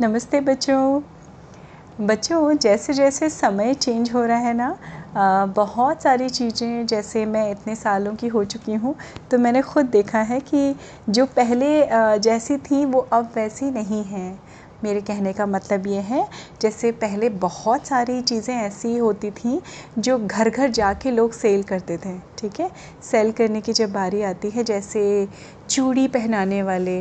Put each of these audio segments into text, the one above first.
नमस्ते बच्चों। बच्चों जैसे जैसे समय चेंज हो रहा है ना आ, बहुत सारी चीज़ें जैसे मैं इतने सालों की हो चुकी हूँ तो मैंने ख़ुद देखा है कि जो पहले जैसी थी वो अब वैसी नहीं हैं। मेरे कहने का मतलब ये है, जैसे पहले बहुत सारी चीज़ें ऐसी होती थी, जो घर घर जाके लोग सेल करते थे, ठीक है? सेल करने की जब बारी आती है, जैसे चूड़ी पहनाने वाले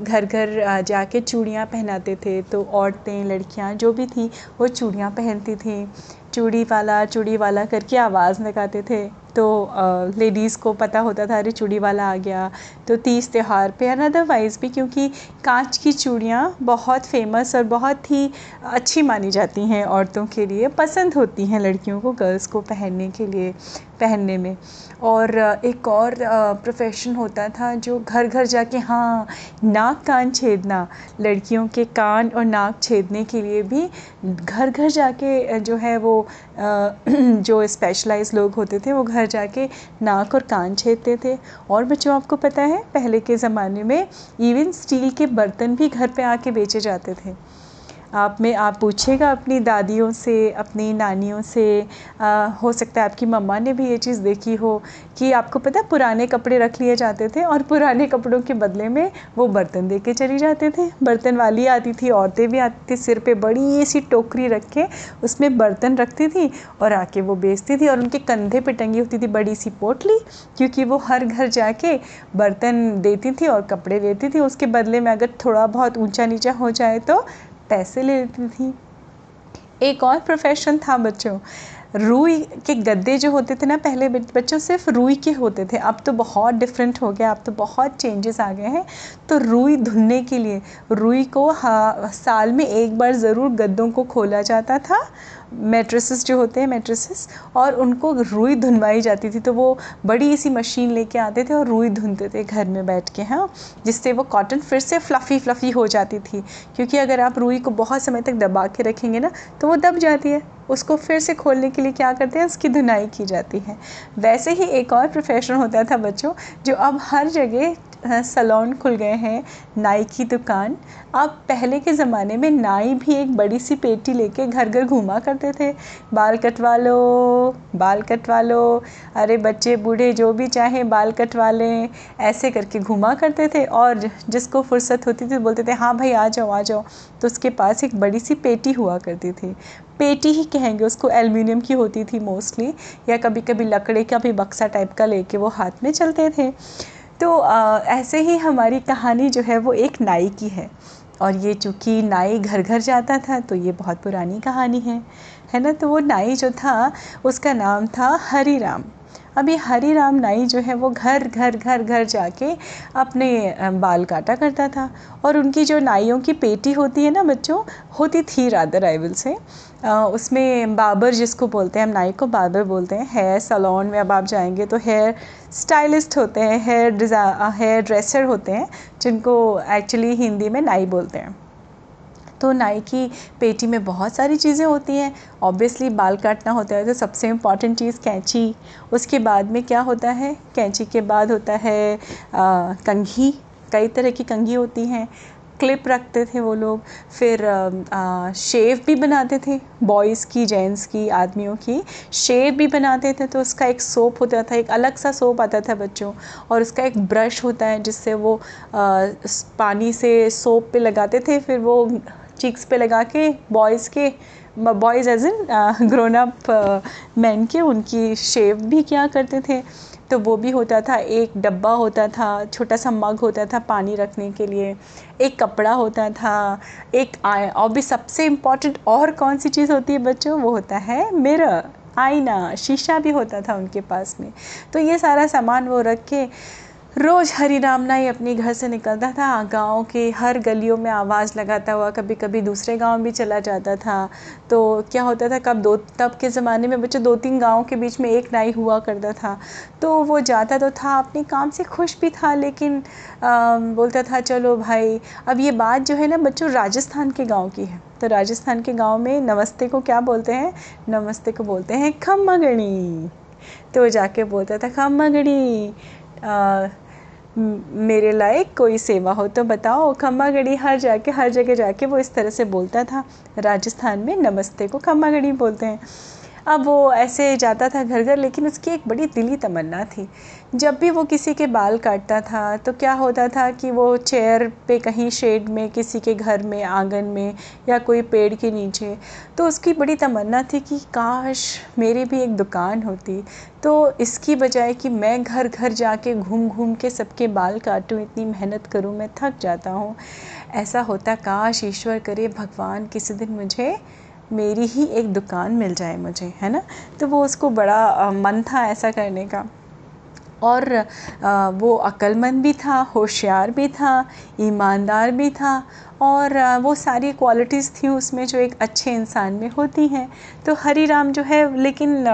घर घर जाके चूड़ियाँ पहनाते थे तो औरतें, लड़कियाँ, जो भी थी, वो चूड़ियाँ पहनती थी। चूड़ी वाला चूड़ी वाला करके आवाज़ लगाते थे। तो लेडीज़ को पता होता था, अरे, चूड़ी वाला आ गया। तो तीज त्यौहार पे। एंड अदरवाइज़ भी क्योंकि कांच की चूड़ियाँ बहुत फ़ेमस और बहुत ही अच्छी मानी जाती हैं औरतों के लिए। पसंद होती हैं लड़कियों को गर्ल्स को पहनने के लिए, पहनने में। और, एक और प्रोफेशन होता था जो घर घर जाके हाँ नाक कान छेदना। लड़कियों के कान और नाक छेदने के लिए भी घर घर जाके, जो है वो जो स्पेशलाइज लोग होते थे, वो घर जाके नाक और कान छेदते थे। और बच्चों, आपको पता है, पहले के ज़माने में इवन स्टील के बर्तन भी घर पे आके बेचे जाते थे। आप में, आप पूछिएगा अपनी दादियों से, अपनी नानियों से हो सकता है आपकी मम्मा ने भी ये चीज़ देखी हो कि आपको पता है पुराने कपड़े रख लिए जाते थे और पुराने कपड़ों के बदले में वो बर्तन दे के चली जाते थे। बर्तन वाली आती थी, औरतें भी आती थी, सिर पे बड़ी सी टोकरी रख के उसमें बर्तन रखती थी और आके वो बेचती थी और उनके कंधे पे टंगी होती थी बड़ी सी पोटली क्योंकि वो हर घर जाके बर्तन देती थी और कपड़े देती थी। उसके बदले में अगर थोड़ा बहुत ऊँचा नीचा हो जाए तो पैसे ले लेती थी। एक और प्रोफेशन था बच्चों, रुई के गद्दे जो होते थे ना पहले बच्चों सिर्फ़ रुई के होते थे। अब तो बहुत डिफरेंट हो गया, अब तो बहुत चेंजेस आ गए हैं। तो रुई धुलने के लिए, रुई को हाँ साल में एक बार ज़रूर गद्दों को खोला जाता था मेट्रेसेस जो होते हैं, मेट्रेसेस, और उनको रुई धुनवाई जाती थी तो वो बड़ी सी मशीन लेके आते थे और रुई धुनते थे घर में बैठ के हाँ जिससे वो कॉटन फिर से फ्लफ़ी फ्लफ़ी हो जाती थी। क्योंकि अगर आप रुई को बहुत समय तक दबा के रखेंगे ना तो वो दब जाती है। उसको फिर से खोलने के लिए क्या करते हैं, उसकी धुनाई की जाती है। वैसे ही एक और प्रोफेशन होता था बच्चों, जो अब हर जगह सलोन खुल गए हैं, नाई की दुकान। अब पहले के ज़माने में नाई भी एक बड़ी सी पेटी लेके घर घर घूमा करते थे। बाल कटवा लो, बाल कटवा लो। अरे बच्चे, बूढ़े, जो भी चाहें बाल कटवा लें। ऐसे करके घूमा करते थे और जिसको फुर्सत होती थी, बोलते थे हाँ भाई, आ जाओ आ जाओ। तो उसके पास एक बड़ी सी पेटी हुआ करती थी। पेटी ही कहेंगे उसको एलमिनियम की होती थी मोस्टली, या कभी कभी लकड़े का भी बक्सा टाइप का लेके वो हाथ में चलते थे। तो आ, ऐसे ही हमारी कहानी जो है वो एक नाई की है। और ये चूँकि नाई घर घर जाता था तो ये बहुत पुरानी कहानी है। है ना? तो वो नाई जो था उसका नाम था हरी राम अभी हरी राम नाई जो है वो घर घर घर घर जाके अपने बाल काटा करता था और उनकी जो नाइयों की पेटी होती है ना बच्चों, होती थी रादर आई से उसमें बाबर जिसको बोलते हैं, हम नाई को बाबर बोलते हैं, हेयर सलोन में अब आप जाएँगे तो हेयर स्टाइलिस्ट होते हैं, हेयर डिज़ा हेयर ड्रेसर होते हैं, जिनको एक्चुअली हिंदी में नाई बोलते हैं। तो नाई की पेटी में बहुत सारी चीज़ें होती हैं। ऑब्वियसली बाल काटना होता है तो सबसे इंपॉर्टेंट चीज़ कैंची। उसके बाद में क्या होता है? कैंची के बाद होता है आ, कंघी। कई तरह की कंघी होती हैं। क्लिप रखते थे वो लोग। फिर आ, शेव भी बनाते थे। बॉयज़ की जेंट्स की आदमियों की शेव भी बनाते थे तो उसका एक सोप होता था। एक अलग सा सोप आता था बच्चों। और उसका एक ब्रश होता है जिससे वो आ, पानी से सोप पे लगाते थे। फिर वो चिक्स पे लगा के बॉयज़ के boys as in grown up man के, उनकी शेव भी किया करते थे। तो वो भी होता था, एक डब्बा होता था, छोटा सा मग होता था पानी रखने के लिए, एक कपड़ा होता था, एक और भी सबसे इंपॉर्टेंट और कौन सी चीज़ होती है बच्चों? वो होता है मिरर आईना, शीशा भी होता था उनके पास में। तो ये सारा सामान वो रख के रोज़ हरी राम नाई अपनी घर से निकलता था गाँव के हर गलियों में आवाज़ लगाता हुआ कभी कभी दूसरे गाँव भी चला जाता था। तो क्या होता था कब दो तब के ज़माने में बच्चे दो तीन गाँव के बीच में एक नाई हुआ करता था। तो वो जाता तो था अपने काम से खुश भी था लेकिन आ, बोलता था चलो भाई अब ये बात जो है ना बच्चों राजस्थान के गाँव की है। तो राजस्थान के गाँव में नमस्ते को क्या बोलते हैं? नमस्ते को बोलते हैं खम्मा गणी तो जाके बोलता था खम्मा गणी मेरे लायक कोई सेवा हो तो बताओ। खम्मागढ़ी हर जाके, हर जगह जाके वो इस तरह से बोलता था। राजस्थान में नमस्ते को खम्मागढ़ी बोलते हैं। अब वो ऐसे जाता था घर घर लेकिन उसकी एक बड़ी दिली तमन्ना थी। जब भी वो किसी के बाल काटता था तो क्या होता था कि वो चेयर पे कहीं शेड में, किसी के घर में, आँगन में या कोई पेड़ के नीचे तो उसकी बड़ी तमन्ना थी कि, काश मेरी भी एक दुकान होती। तो इसकी बजाय कि मैं घर घर जाके घूम घूम के सबके बाल काटूँ, इतनी मेहनत करूँ, मैं थक जाता हूँ। ऐसा होता, काश ईश्वर करे, भगवान किसी दिन मुझे मेरी ही एक दुकान मिल जाए मुझे, है ना? तो वो उसको बड़ा मन था ऐसा करने का। और वो अक्लमंद भी था, होशियार भी था, ईमानदार भी था और वो सारी क्वालिटीज़ थी उसमें जो एक अच्छे इंसान में होती हैं। तो हरी राम जो है, लेकिन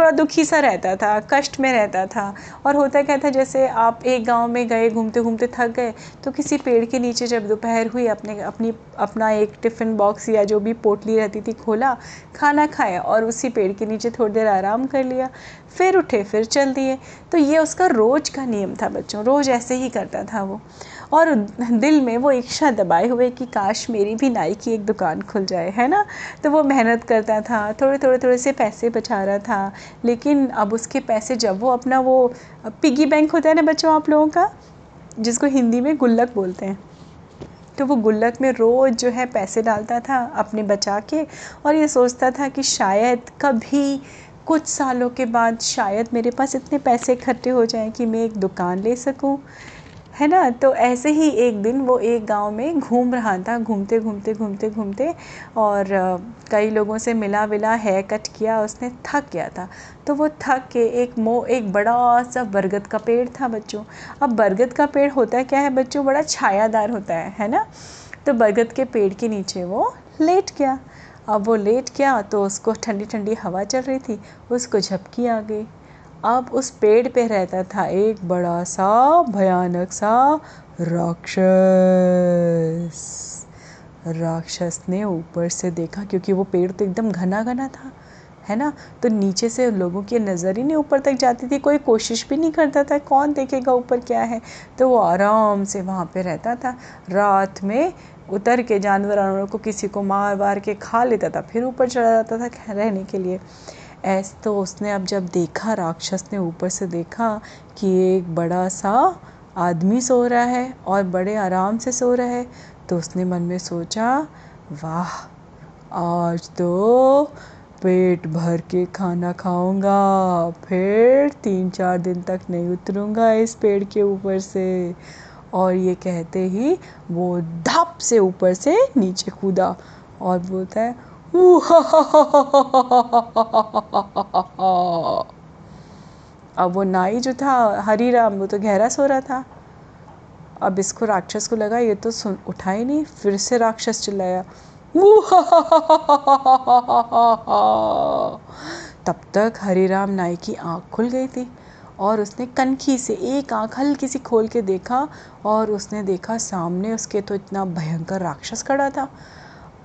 थोड़ा दुखी सा रहता था, कष्ट में रहता था। और होता क्या था, जैसे आप एक गाँव में गए घूमते घूमते थक गए तो किसी पेड़ के नीचे जब दोपहर हुई, अपने, अपनी, अपना एक टिफ़िन बॉक्स या जो भी पोटली रहती थी खोला, खाना खाया और उसी पेड़ के नीचे थोड़ी देर आराम कर लिया, फिर उठे, फिर चल दिए। तो ये उसका रोज़ का नियम था बच्चों, रोज़ ऐसे ही करता था वो। और दिल में वो इच्छा दबाए हुए कि काश मेरी भी नाई की एक दुकान खुल जाए, है ना? तो वो मेहनत करता था थोड़े थोड़े थोड़े से पैसे बचा रहा था, लेकिन अब उसके पैसे जब वो अपना वो पिगी बैंक होता है ना बच्चों आप लोगों का, जिसको हिंदी में गुल्लक बोलते हैं तो वो गुल्लक में रोज़ जो है पैसे डालता था अपने बचा के और ये सोचता था कि शायद कभी कुछ सालों के बाद शायद मेरे पास इतने पैसे इकट्ठे हो जाएँ कि मैं एक दुकान ले सकूँ। है ना? तो ऐसे ही एक दिन वो एक गाँव में घूम रहा था, घूमते घूमते घूमते घूमते और कई लोगों से मिला विला है कट किया, उसने थक गया था। तो वो थक के एक मो, एक बड़ा सा बरगद का पेड़ था बच्चों। अब बरगद का पेड़ होता है, क्या है बच्चों? बड़ा छायादार होता है है ना? तो बरगद के पेड़ के नीचे वो लेट गया। अब वो लेट गया तो उसको ठंडी ठंडी हवा चल रही थी, उसको झपकी आ गई। अब उस पेड़ पे रहता था एक बड़ा सा, भयानक सा राक्षस। राक्षस ने ऊपर से देखा, क्योंकि वो पेड़ तो एकदम घना घना था, है ना? तो नीचे से लोगों की नज़र ही नहीं ऊपर तक जाती थी, कोई कोशिश भी नहीं करता था, कौन देखेगा ऊपर क्या है? तो वो आराम से वहाँ पे रहता था। रात में उतर के जानवर को किसी को मार वार के खा लेता था, फिर ऊपर चढ़ा जाता था रहने के लिए। ऐस तो उसने अब जब देखा, राक्षस ने ऊपर से देखा कि एक बड़ा सा आदमी सो रहा है और बड़े आराम से सो रहा है तो उसने मन में सोचा, वाह, आज तो पेट भर के खाना खाऊँगा, फिर तीन चार दिन तक नहीं उतरूँगा इस पेड़ के ऊपर से। और ये कहते ही वो धप से ऊपर से नीचे कूदा और बोलता है अब वो नाई जो था, हरी राम, वो तो गहरा सो रहा था। अब इसको राक्षस को लगा, ये तो सुन, उठा ही नहीं, फिर से राक्षस चिल्लाया तब तक हरीराम नाई की आँख खुल गई थी और उसने कनखी से एक आँख हल्की सी खोल के देखा और उसने देखा सामने उसके तो इतना भयंकर राक्षस खड़ा था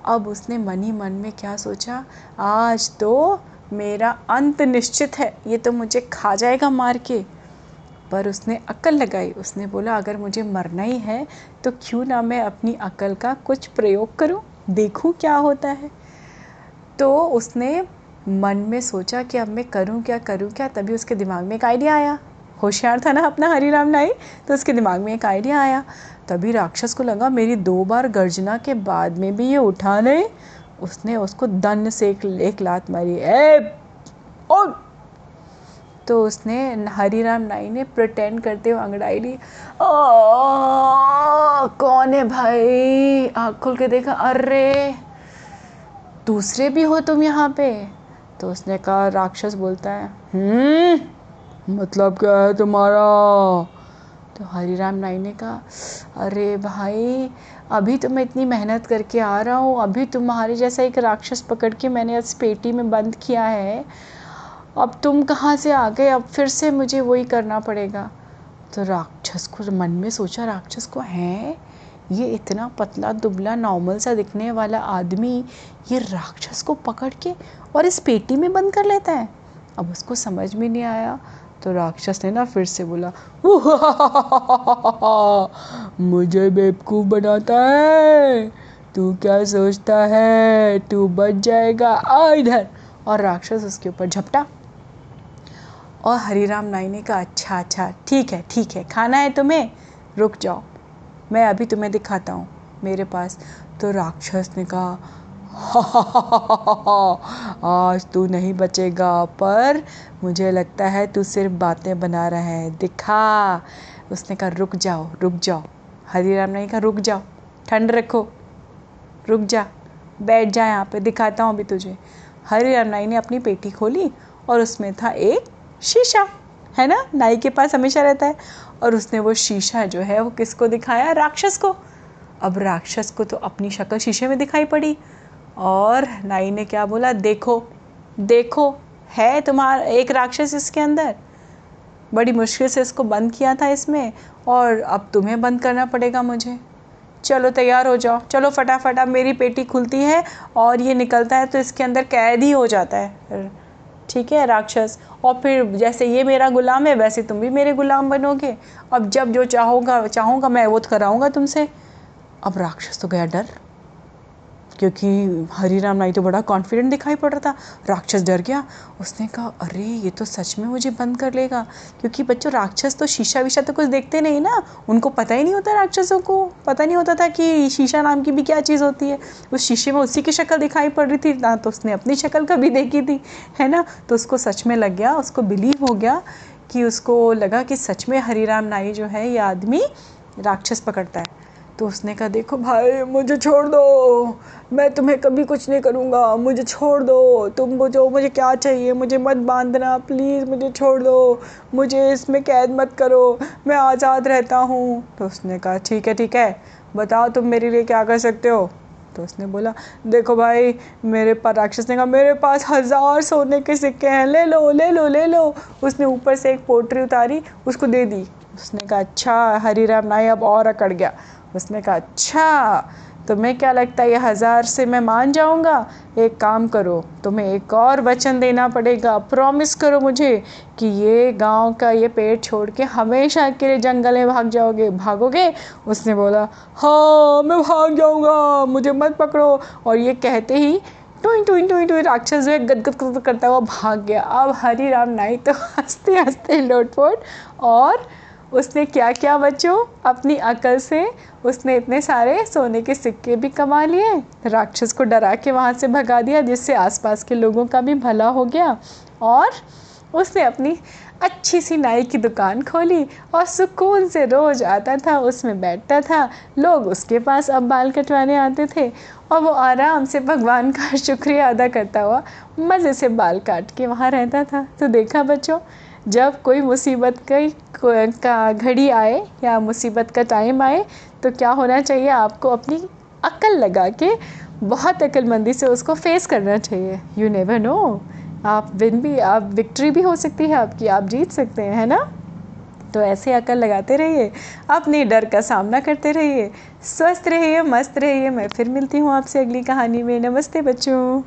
अब उसने मन ही मन में क्या सोचा? आज तो मेरा अंत निश्चित है। ये तो मुझे खा जाएगा मार के। पर उसने अक्ल लगाई। उसने बोला, अगर मुझे मरना ही है तो क्यों ना मैं अपनी अकल का कुछ प्रयोग करूँ? देखूँ क्या होता है। तो उसने मन में सोचा कि अब मैं करूँ क्या करूँ क्या? तभी उसके दिमाग में एक आइडिया आया। होशियार था ना अपना हरी राम नाई तो उसके दिमाग में एक आइडिया आया। तभी राक्षस को लगा मेरी दो बार गर्जना के बाद में भी ये उठा नहीं। उसने उसको दन से एक, एक लात मारी। ए ओ! तो उसने हरिराम नाई ने प्रटेंड करते हुए अंगड़ाई ली। ओ कौन है भाई? आँख खुल के देखा। अरे दूसरे भी हो तुम यहाँ पे? तो उसने कहा राक्षस बोलता है हम्म मतलब क्या है तुम्हारा? तो हरी राम नाई ने कहा, अरे भाई, अभी तो मैं इतनी मेहनत करके आ रहा हूँ। अभी तुम्हारे जैसा एक राक्षस पकड़ के मैंने इस पेटी में बंद किया है। अब तुम कहाँ से आ गए? अब फिर से मुझे वही करना पड़ेगा। तो राक्षस को, मन में सोचा, राक्षस को, है? ये इतना पतला, दुबला, नॉर्मल सा दिखने वाला आदमी ये राक्षस को पकड़ के और इस पेटी में बंद कर लेता है? अब उसको समझ में नहीं आया। तो राक्षस ने ना फिर से बोला मुझे बेवकूफ़ बनाता है तू क्या सोचता है तू बच जाएगा आ इधर और राक्षस उसके ऊपर झपटा और हरीराम नाई ने कहा अच्छा अच्छा ठीक है ठीक है खाना है तुम्हें रुक जाओ मैं अभी तुम्हें दिखाता हूँ मेरे पास तो राक्षस ने कहा आज तू नहीं बचेगा पर मुझे लगता है तू सिर्फ़ बातें बना रहा है। दिखा। उसने कहा, रुक जाओ रुक जाओ। हरीराम ने कहा, रुक जाओ, ठंड रखो, रुक जा, बैठ जा यहाँ पे, दिखाता हूँ अभी तुझे। हरीराम नाई ने अपनी पेटी खोली और उसमें था एक शीशा, है ना? नाई के पास हमेशा रहता है। और उसने वो शीशा जो है, वो किसको दिखाया? राक्षस को। अब राक्षस को तो अपनी शक्ल शीशे में दिखाई पड़ी। और नाई ने क्या बोला? देखो देखो, है तुम्हारा, एक राक्षस इसके अंदर। बड़ी मुश्किल से इसको बंद किया था इसमें, और अब तुम्हें बंद करना पड़ेगा मुझे। चलो, तैयार हो जाओ। चलो, फटाफट, अब मेरी पेटी खुलती है, और ये निकलता है तो इसके अंदर कैद ही हो जाता है। ठीक है, राक्षस? और फिर जैसे ये मेरा गुलाम है, वैसे तुम भी मेरे गुलाम बनोगे। अब जब जो चाहोगा, चाहूँगा मैं, वो कराऊँगा तुमसे। अब राक्षस तो गया डर। क्योंकि हरी राम नाई तो बड़ा कॉन्फिडेंट दिखाई पड़ रहा था। राक्षस डर गया। उसने कहा, अरे, ये तो सच में मुझे बंद कर लेगा। क्योंकि बच्चों, राक्षस तो शीशा वीशा तो कुछ देखते नहीं ना। उनको पता ही नहीं होता राक्षसों को। पता नहीं होता था कि शीशा नाम की भी क्या चीज़ होती है। उस शीशे में उसी की शक्ल दिखाई पड़ रही थी। ना तो उसने अपनी शक्ल कभी देखी थी, है ना? तो उसको सच में लग गया, उसको बिलीव हो गया कि उसको लगा कि सच में हरीराम नाई जो है, ये आदमी राक्षस पकड़ता है। तो उसने कहा, देखो भाई, मुझे छोड़ दो। मैं तुम्हें कभी कुछ नहीं करूँगा। मुझे छोड़ दो। तुम जो मुझे क्या चाहिए, मुझे मत बांधना। प्लीज़ मुझे छोड़ दो। मुझे इसमें कैद मत करो। मैं आज़ाद रहता हूँ। तो उसने कहा, ठीक है ठीक है। बताओ तुम मेरे लिए क्या कर सकते हो? तो उसने बोला, देखो भाई, मेरे पास राक्षस ने कहा, मेरे पास हज़ार सोने के सिक्के हैं। ले लो ले लो ले लो। उसने ऊपर से एक पोट्री उतारी, उसको दे दी। उसने कहा अच्छा हरी राम नाई, अब और अकड़ गया। उसने कहा अच्छा तुम्हें क्या लगता है ये हज़ार से मैं मान जाऊँगा? एक काम करो, तुम्हें एक और वचन देना पड़ेगा। प्रॉमिस करो मुझे कि ये गाँव का ये पेड़ छोड़ के हमेशा के लिए जंगल में भाग जाओगे। भागोगे? उसने बोला हाँ मैं भाग जाऊँगा, मुझे मत पकड़ो। और ये कहते ही टुई टुई टुई टुई राक्षस जो है गदगद करता हुआ भाग गया। अब हरी राम नाई तो हँसते हँसते लोटपोट और उसने क्या क्या बच्चों? अपनी अकल से उसने इतने सारे सोने के सिक्के भी कमा लिए, राक्षस को डरा के वहाँ से भगा दिया, जिससे आसपास के लोगों का भी भला हो गया। और उसने अपनी अच्छी सी नाई की दुकान खोली और सुकून से रोज़ आता था, उसमें बैठता था। लोग उसके पास अब बाल कटवाने आते थे और वो आराम से भगवान का शुक्रिया अदा करता हुआ मज़े से बाल काट के वहाँ रहता था। तो देखा बच्चों जब कोई मुसीबत कई का घड़ी आए या मुसीबत का टाइम आए तो क्या होना चाहिए? आपको अपनी अक्ल लगा के, बहुत अक्लमंदी से उसको फेस करना चाहिए। यू नेवर नो आप विन भी, आप विक्ट्री भी हो सकती है, आपकी, आप जीत सकते हैं, है ना? तो ऐसे अकल लगाते रहिए। अपने डर का सामना करते रहिए। स्वस्थ रहिए, मस्त रहिए। मैं फिर मिलती हूँ आपसे अगली कहानी में। नमस्ते बच्चों।